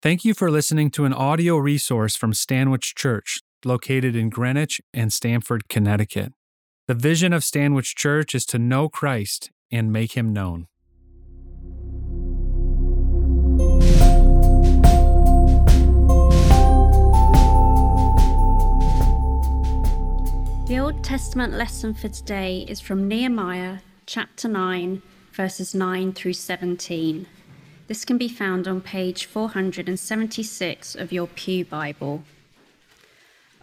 Thank you for listening to an audio resource from Stanwich Church, located in Greenwich and Stamford, Connecticut. The vision of Stanwich Church is to know Christ and make him known. The Old Testament lesson for today is from Nehemiah chapter 9, verses 9 through 17. This can be found on page 476 of your Pew Bible.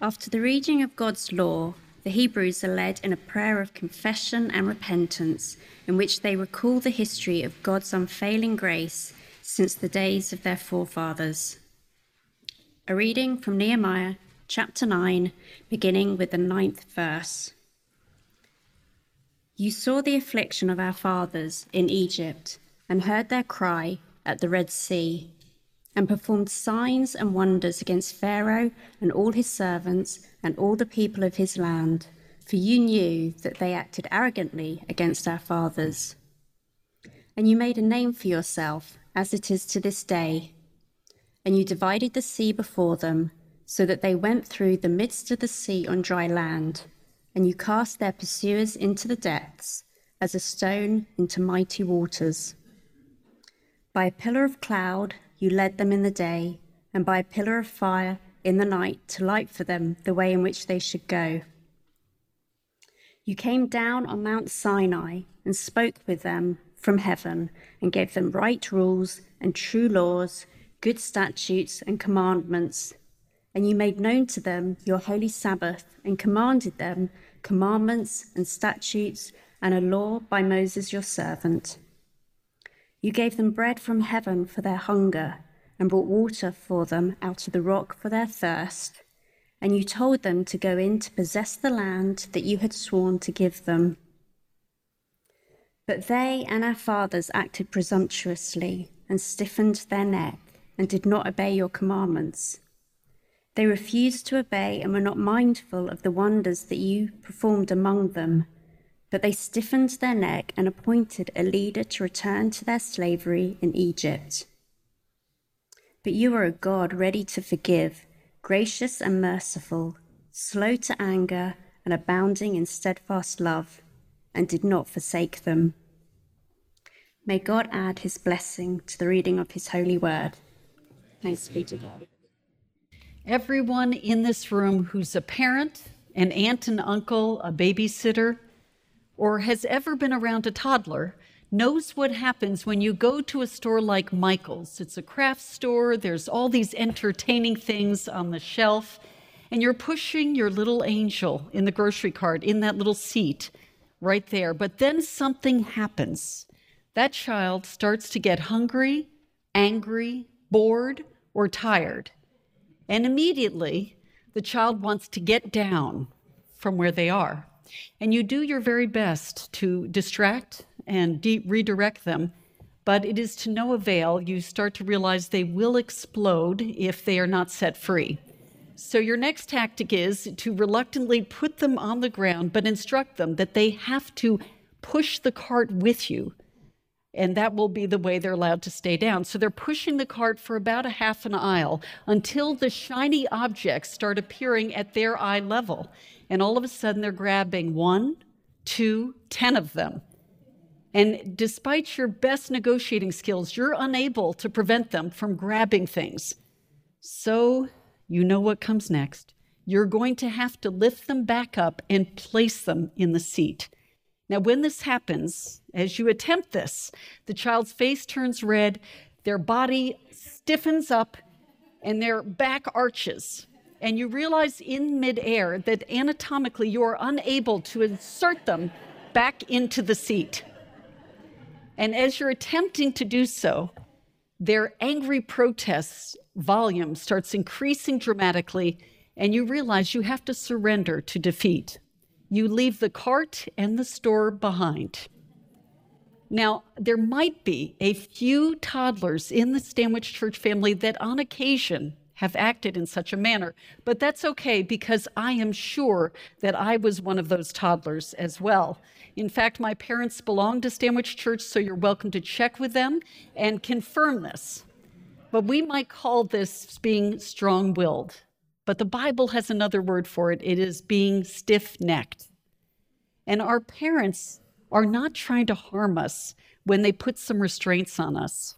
After the reading of God's law, the Hebrews are led in a prayer of confession and repentance in which they recall the history of God's unfailing grace since the days of their forefathers. A reading from Nehemiah chapter 9, beginning with the ninth verse. You saw the affliction of our fathers in Egypt and heard their cry at the Red Sea, and performed signs and wonders against Pharaoh and all his servants and all the people of his land, for you knew that they acted arrogantly against our fathers. And you made a name for yourself, as it is to this day. And you divided the sea before them, so that they went through the midst of the sea on dry land, and you cast their pursuers into the depths, as a stone into mighty waters. By a pillar of cloud you led them in the day, and by a pillar of fire in the night to light for them the way in which they should go. You came down on Mount Sinai and spoke with them from heaven, and gave them right rules and true laws, good statutes and commandments. And you made known to them your holy Sabbath, and commanded them commandments and statutes and a law by Moses your servant. You gave them bread from heaven for their hunger, and brought water for them out of the rock for their thirst. And you told them to go in to possess the land that you had sworn to give them. But they and our fathers acted presumptuously and stiffened their neck and did not obey your commandments. They refused to obey and were not mindful of the wonders that you performed among them but they stiffened their neck and appointed a leader to return to their slavery in Egypt. But you are a God ready to forgive, gracious and merciful, slow to anger, and abounding in steadfast love, and did not forsake them. May God add his blessing to the reading of his holy word. Thanks be to God. Everyone in this room who's a parent, an aunt and uncle, a babysitter, or has ever been around a toddler knows what happens when you go to a store like Michael's. It's a craft store, there's all these entertaining things on the shelf, and you're pushing your little angel in the grocery cart in that little seat right there. But then something happens. That child starts to get hungry, angry, bored, or tired. And immediately, the child wants to get down from where they are. And you do your very best to distract and de- redirect them, but it is to no avail. You start to realize they will explode if they are not set free. So, your next tactic is to reluctantly put them on the ground, but instruct them that they have to push the cart with you. And that will be the way they're allowed to stay down. So, they're pushing the cart for about a half an aisle until the shiny objects start appearing at their eye level and all of a sudden they're grabbing one, two, ten of them. And despite your best negotiating skills, you're unable to prevent them from grabbing things. So you know what comes next. You're going to have to lift them back up and place them in the seat. Now, when this happens, as you attempt this, the child's face turns red, their body stiffens up, and their back arches and you realize in midair that anatomically you are unable to insert them back into the seat. And as you're attempting to do so, their angry protests volume starts increasing dramatically, and you realize you have to surrender to defeat. You leave the cart and the store behind. Now, there might be a few toddlers in the Stanwich Church family that on occasion have acted in such a manner. But that's okay because I am sure that I was one of those toddlers as well. In fact, my parents belong to Stanwich Church, so you're welcome to check with them and confirm this. but we might call this being strong willed. But the Bible has another word for it it is being stiff necked. And our parents are not trying to harm us when they put some restraints on us.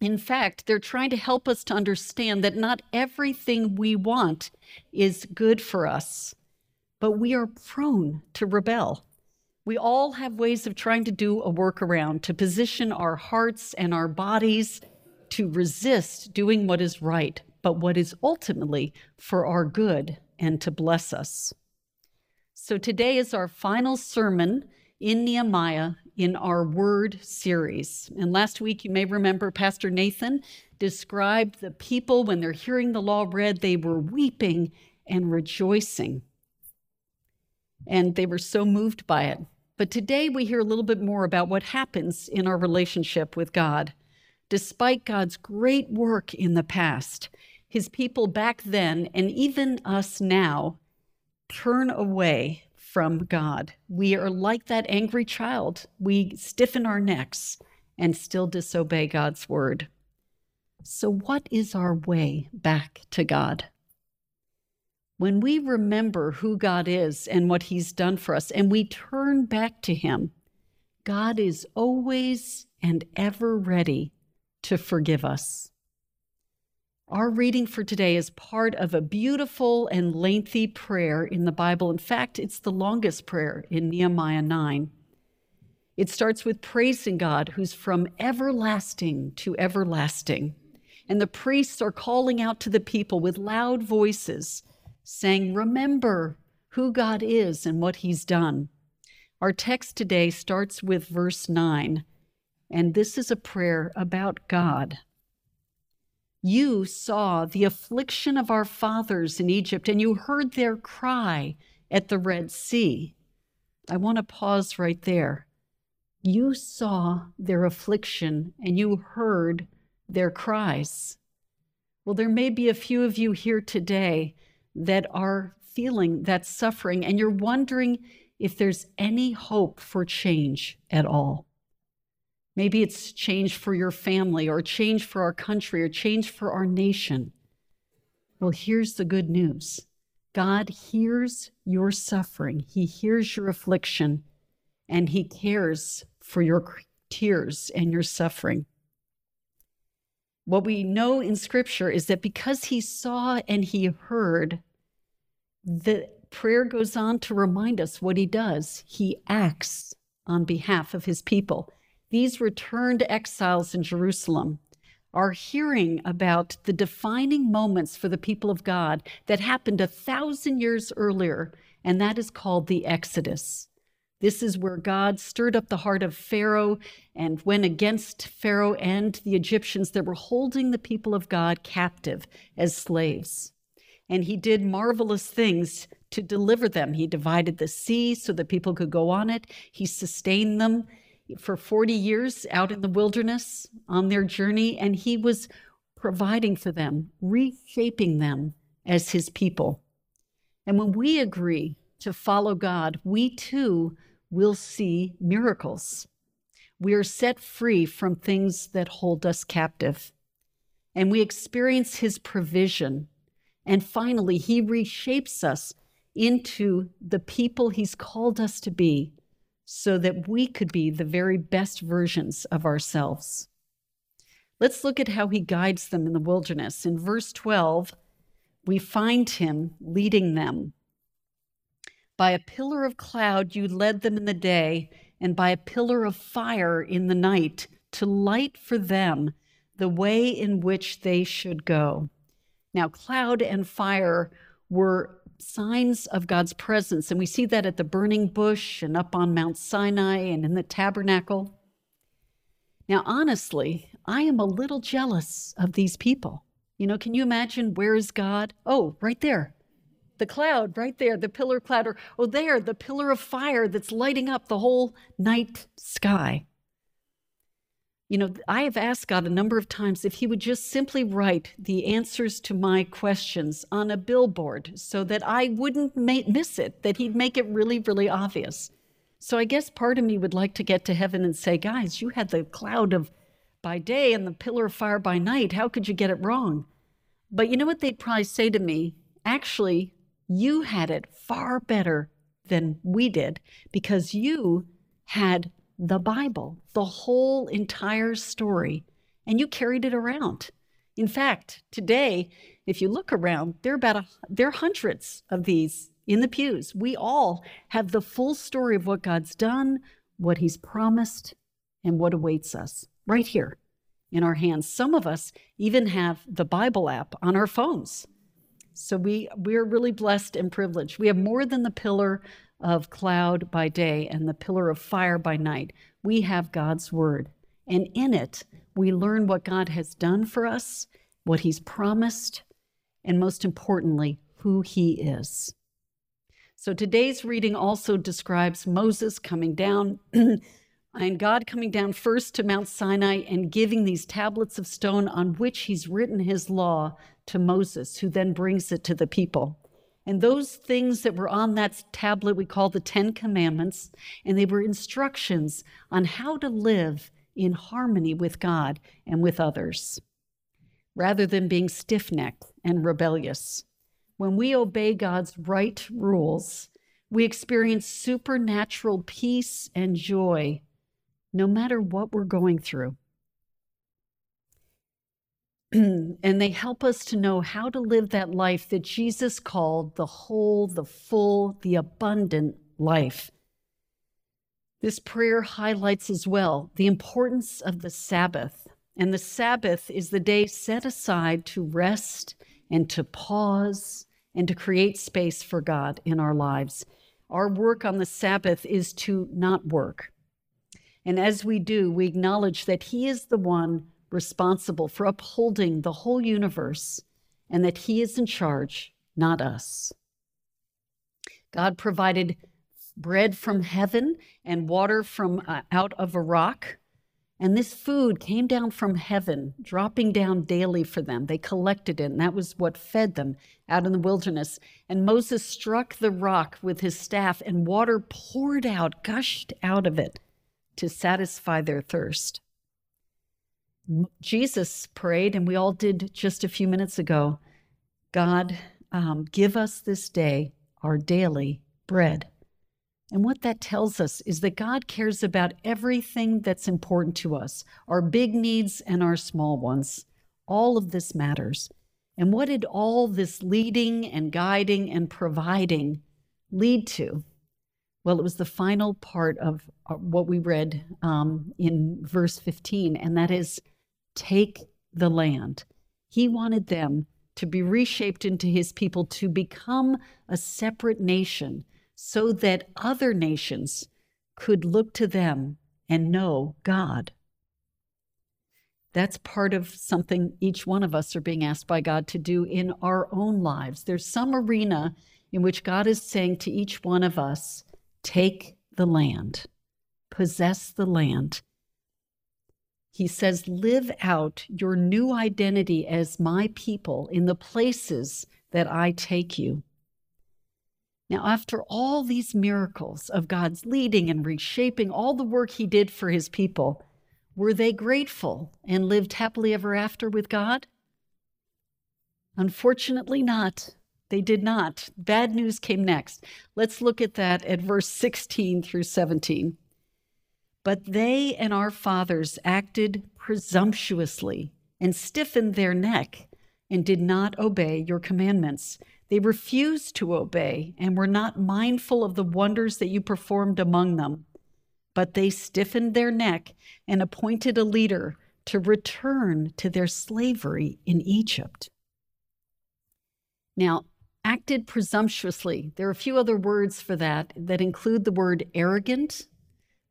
In fact, they're trying to help us to understand that not everything we want is good for us, but we are prone to rebel. We all have ways of trying to do a workaround to position our hearts and our bodies to resist doing what is right, but what is ultimately for our good and to bless us. So today is our final sermon in Nehemiah in our word series. And last week, you may remember Pastor Nathan described the people when they're hearing the law read, they were weeping and rejoicing. And they were so moved by it. But today we hear a little bit more about what happens in our relationship with God. Despite God's great work in the past, his people back then, and even us now, turn away from God. We are like that angry child. We stiffen our necks and still disobey God's word. So, what is our way back to God? When we remember who God is and what He's done for us, and we turn back to Him, God is always and ever ready to forgive us. Our reading for today is part of a beautiful and lengthy prayer in the Bible. In fact, it's the longest prayer in Nehemiah 9. It starts with praising God, who's from everlasting to everlasting. And the priests are calling out to the people with loud voices, saying, Remember who God is and what he's done. Our text today starts with verse 9, and this is a prayer about God. You saw the affliction of our fathers in Egypt, and you heard their cry at the Red Sea. I want to pause right there. You saw their affliction, and you heard their cries. Well, there may be a few of you here today that are feeling that suffering, and you're wondering if there's any hope for change at all. Maybe it's change for your family or change for our country or change for our nation. Well, here's the good news God hears your suffering, He hears your affliction, and He cares for your tears and your suffering. What we know in Scripture is that because He saw and He heard, the prayer goes on to remind us what He does. He acts on behalf of His people these returned exiles in Jerusalem are hearing about the defining moments for the people of God that happened a thousand years earlier, and that is called the Exodus. This is where God stirred up the heart of Pharaoh and went against Pharaoh and the Egyptians that were holding the people of God captive as slaves. And he did marvelous things to deliver them. He divided the sea so that people could go on it, he sustained them for 40 years out in the wilderness on their journey, and he was providing for them, reshaping them as his people. And when we agree to follow God, we too will see miracles. We are set free from things that hold us captive. And we experience his provision. And finally, he reshapes us into the people he's called us to be so that we could be the very best versions of ourselves. Let's look at how he guides them in the wilderness. In verse 12, we find him leading them. By a pillar of cloud you led them in the day, and by a pillar of fire in the night to light for them the way in which they should go. Now, cloud and fire were signs of God's presence. And we see that at the burning bush and up on Mount Sinai and in the tabernacle. Now, honestly, I am a little jealous of these people. You know, can you imagine where is God? Oh, right there. The cloud right there, the pillar cloud, or oh, there, the pillar of fire that's lighting up the whole night sky. You know, I have asked God a number of times if He would just simply write the answers to my questions on a billboard so that I wouldn't miss it, that He'd make it really, really obvious. So I guess part of me would like to get to heaven and say, guys, you had the cloud of by day and the pillar of fire by night. How could you get it wrong? But you know what they'd probably say to me? Actually, you had it far better than we did because you had the Bible, the whole entire story, and you carried it around. In fact, today, if you look around, there are about a, there are hundreds of these in the pews. We all have the full story of what God's done, what He's promised, and what awaits us right here in our hands. Some of us even have the Bible app on our phones. So we we're really blessed and privileged. We have more than the pillar of cloud by day and the pillar of fire by night. We have God's word. And in it, we learn what God has done for us, what he's promised, and most importantly, who he is. So today's reading also describes Moses coming down and God coming down first to Mount Sinai and giving these tablets of stone on which he's written his law to Moses, who then brings it to the people. And those things that were on that tablet we call the Ten Commandments, and they were instructions on how to live in harmony with God and with others, rather than being stiff necked and rebellious. When we obey God's right rules, we experience supernatural peace and joy no matter what we're going through. and they help us to know how to live that life that Jesus called the whole, the full, the abundant life. This prayer highlights as well the importance of the Sabbath. And the Sabbath is the day set aside to rest and to pause and to create space for God in our lives. Our work on the Sabbath is to not work. And as we do, we acknowledge that He is the one responsible for upholding the whole universe and that He is in charge, not us. God provided bread from heaven and water from uh, out of a rock. And this food came down from heaven, dropping down daily for them. They collected it, and that was what fed them out in the wilderness. And Moses struck the rock with his staff, and water poured out, gushed out of it to satisfy their thirst. Jesus prayed, and we all did just a few minutes ago God, um, give us this day our daily bread. And what that tells us is that God cares about everything that's important to us, our big needs and our small ones. All of this matters. And what did all this leading and guiding and providing lead to? Well, it was the final part of uh, what we read um, in verse 15, and that is take the land. He wanted them to be reshaped into his people to become a separate nation so that other nations could look to them and know God. That's part of something each one of us are being asked by God to do in our own lives. There's some arena in which God is saying to each one of us, take the land, possess the land, he says, Live out your new identity as my people in the places that I take you. Now, after all these miracles of God's leading and reshaping all the work he did for his people, were they grateful and lived happily ever after with God? Unfortunately, not. They did not. Bad news came next. Let's look at that at verse 16 through 17. But they and our fathers acted presumptuously and stiffened their neck and did not obey your commandments. They refused to obey and were not mindful of the wonders that you performed among them. But they stiffened their neck and appointed a leader to return to their slavery in Egypt. Now, acted presumptuously. There are a few other words for that that include the word arrogant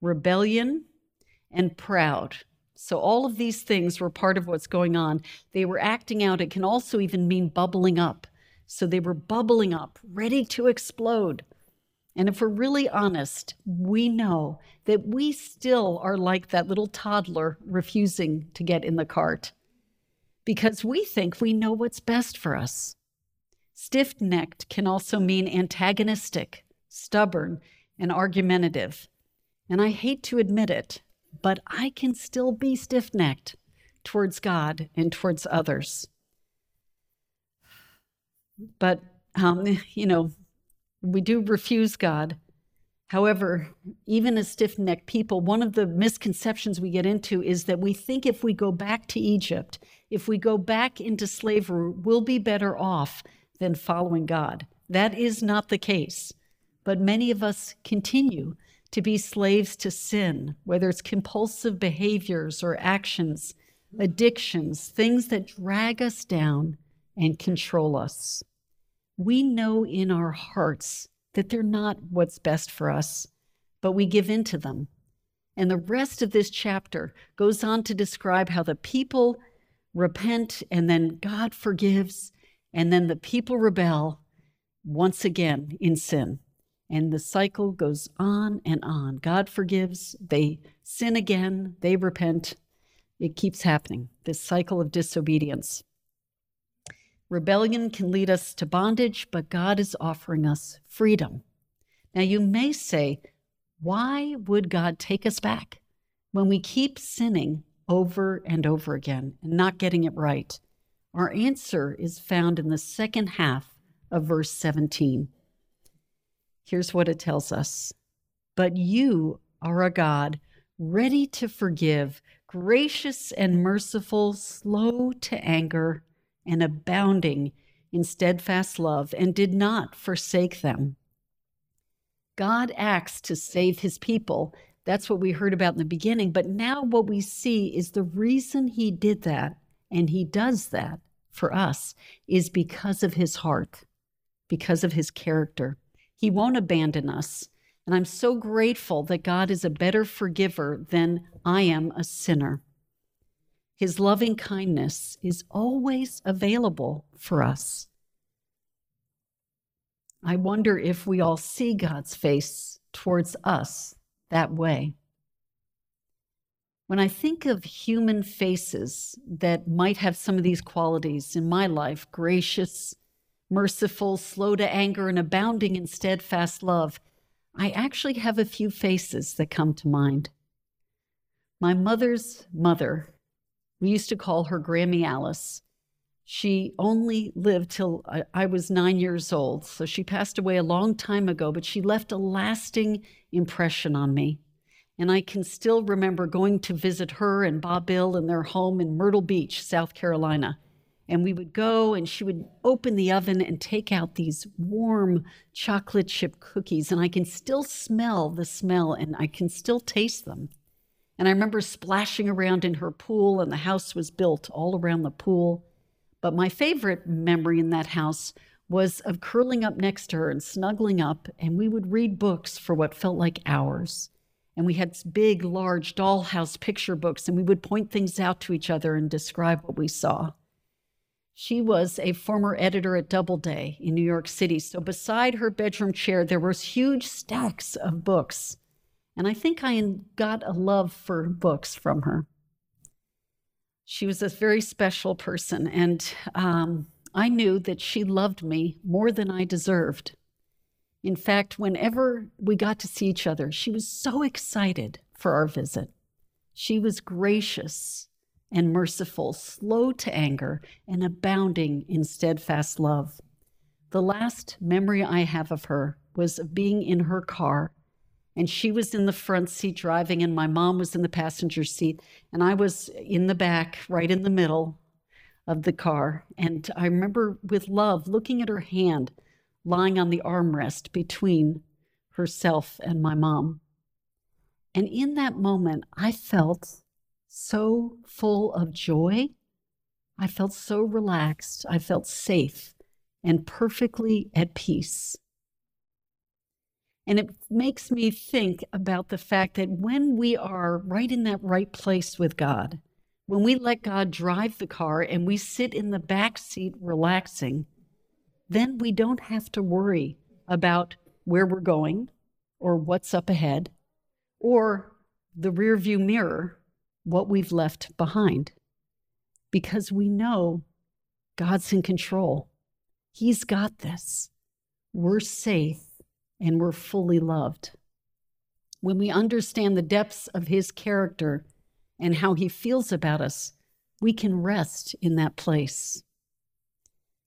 rebellion, and proud. So, all of these things were part of what's going on. They were acting out. It can also even mean bubbling up. So, they were bubbling up, ready to explode. And if we're really honest, we know that we still are like that little toddler refusing to get in the cart because we think we know what's best for us. Stiff necked can also mean antagonistic, stubborn, and argumentative. And I hate to admit it, but I can still be stiff necked towards God and towards others. But, um, you know, we do refuse God. However, even as stiff necked people, one of the misconceptions we get into is that we think if we go back to Egypt, if we go back into slavery, we'll be better off than following God. That is not the case. But many of us continue to be slaves to sin, whether it's compulsive behaviors or actions, addictions, things that drag us down and control us. We know in our hearts that they're not what's best for us, but we give in to them. And the rest of this chapter goes on to describe how the people repent and then God forgives, and then the people rebel once again in sin. And the cycle goes on and on. God forgives, they sin again, they repent. It keeps happening, this cycle of disobedience. Rebellion can lead us to bondage, but God is offering us freedom. Now, you may say, why would God take us back when we keep sinning over and over again and not getting it right? Our answer is found in the second half of verse 17. Here's what it tells us But you are a God ready to forgive, gracious and merciful, slow to anger, and abounding in steadfast love, and did not forsake them. God acts to save his people. That's what we heard about in the beginning. But now, what we see is the reason he did that, and he does that for us, is because of his heart, because of his character. He won't abandon us. And I'm so grateful that God is a better forgiver than I am a sinner. His loving kindness is always available for us. I wonder if we all see God's face towards us that way. When I think of human faces that might have some of these qualities in my life gracious, merciful, slow to anger, and abounding in steadfast love, I actually have a few faces that come to mind. My mother's mother, we used to call her Grammy Alice. She only lived till I, was nine years old, so she passed away a long time ago, but she left a lasting impression on me. And I can still remember going to visit her and Bob Bill in their home in Myrtle Beach, South Carolina and we would go and she would open the oven and take out these warm chocolate chip cookies. And i can still smell the smell and i can still taste them. And i remember splashing around in her pool and the house was built all around the pool. But my favorite memory in that house was of curling up next to her and snuggling up and we would read books for what felt like hours. And we had big large dollhouse picture books and we would point things out to each other and describe what we saw she was a former editor at Doubleday in New York City. So beside her bedroom chair, there was huge stacks of books. And I think I got a love for books from her. She was a very special person, and um, I knew that she loved me more than I deserved. In fact, whenever we got to see each other, she was so excited for our visit. She was gracious and merciful, slow to anger, and abounding in steadfast love. The last memory I have of her was of being in her car, and she was in the front seat driving, and my mom was in the passenger seat, and I was in the back, right in the middle of the car. And I remember with love looking at her hand lying on the armrest between herself and my mom. And in that moment, I felt so full of joy. I felt so relaxed. I felt safe and perfectly at peace. And it makes me think about the fact that when we are right in that right place with God, when we let God drive the car and we sit in the back seat relaxing, then we don't have to worry about where we're going or what's up ahead or the rearview mirror what we've left behind because we know God's in control. He's got this. We're safe and we're fully loved. when we understand the depths of his character and how he feels about us, we can rest in that place.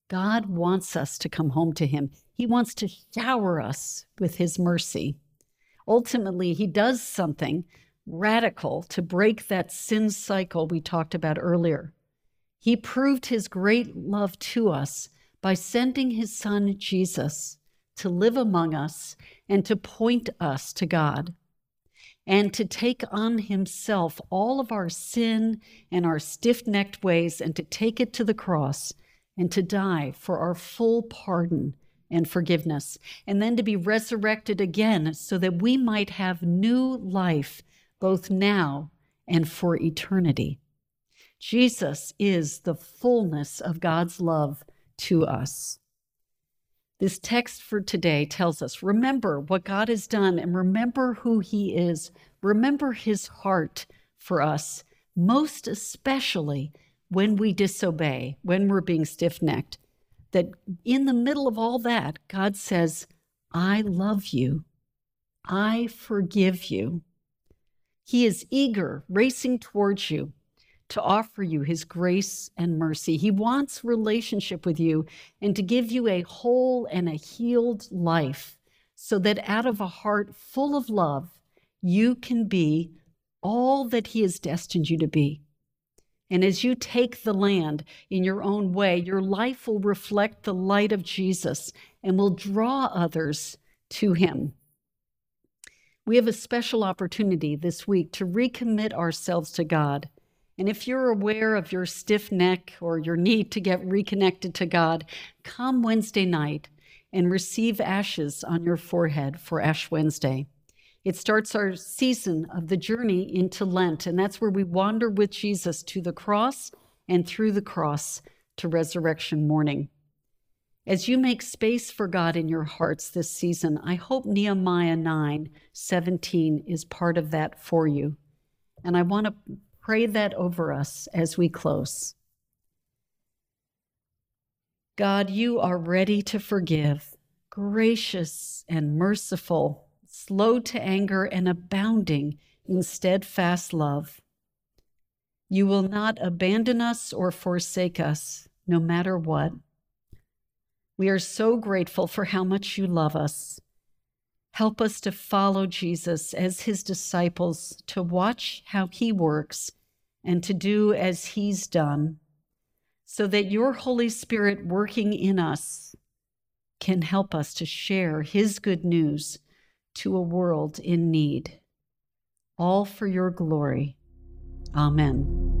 God wants us to come home to him. He wants to shower us with his mercy. Ultimately, he does something radical to break that sin cycle we talked about earlier. He proved his great love to us by sending his son Jesus to live among us and to point us to God and to take on himself all of our sin and our stiff necked ways and to take it to the cross and to die for our full pardon and forgiveness, and then to be resurrected again so that we might have new life both now and for eternity. Jesus is the fullness of God's love to us. This text for today tells us remember what God has done and remember who He is. Remember His heart for us, most especially when we disobey, when we're being stiff necked. That in the middle of all that, God says, I love you. I forgive you. He is eager, racing towards you to offer you his grace and mercy. He wants relationship with you and to give you a whole and a healed life so that out of a heart full of love, you can be all that he has destined you to be. And as you take the land in your own way, your life will reflect the light of Jesus and will draw others to him. We have a special opportunity this week to recommit ourselves to God and if you're aware of your stiff neck or your need to get reconnected to God, come Wednesday night and receive ashes on your forehead for Ash Wednesday. It starts our season of the journey into Lent, and that's where we wander with Jesus to the cross and through the cross to resurrection morning. As you make space for God in your hearts this season, I hope Nehemiah 9 17 is part of that for you. And I want to Pray that over us as we close. God, you are ready to forgive, gracious and merciful, slow to anger, and abounding in steadfast love. You will not abandon us or forsake us, no matter what. We are so grateful for how much you love us Help us to follow Jesus as his disciples, to watch how he works and to do as he's done, so that your Holy Spirit working in us can help us to share his good news to a world in need. All for your glory. Amen.